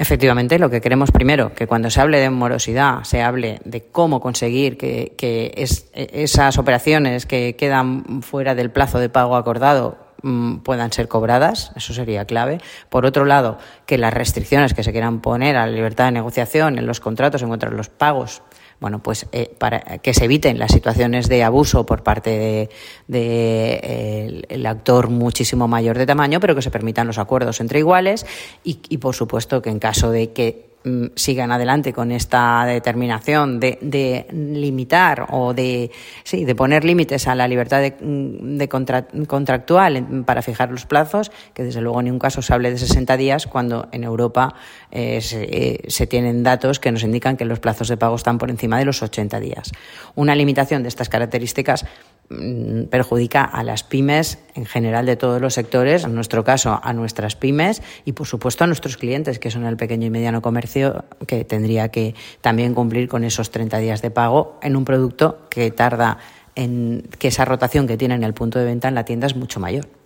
Efectivamente, lo que queremos primero, que cuando se hable de morosidad, se hable de cómo conseguir que, esas operaciones que quedan fuera del plazo de pago acordado puedan ser cobradas, eso sería clave. Por otro lado, que las restricciones que se quieran poner a la libertad de negociación en los contratos en contra de los pagos bueno, pues eh, para que se eviten las situaciones de abuso por parte de, el, actor muchísimo mayor de tamaño, pero que se permitan los acuerdos entre iguales y, por supuesto que en caso de que Mm, sigan adelante con esta determinación de, de limitar o de, sí, de poner límites a la libertad de, mm, de contractual para fijar los plazos, que desde luego en ningún caso se hable de 60 días cuando en Europa eh, se, eh, se, tienen datos que nos indican que los plazos de pago están por encima de los 80 días. Una limitación de estas características Mm, perjudica a las pymes en general de todos los sectores, en nuestro caso a nuestras pymes y por supuesto a nuestros clientes, que son el pequeño y mediano comercio, que tendría que también cumplir con esos 30 días de pago en un producto que tarda en que esa rotación que tiene en el punto de venta en la tienda es mucho mayor.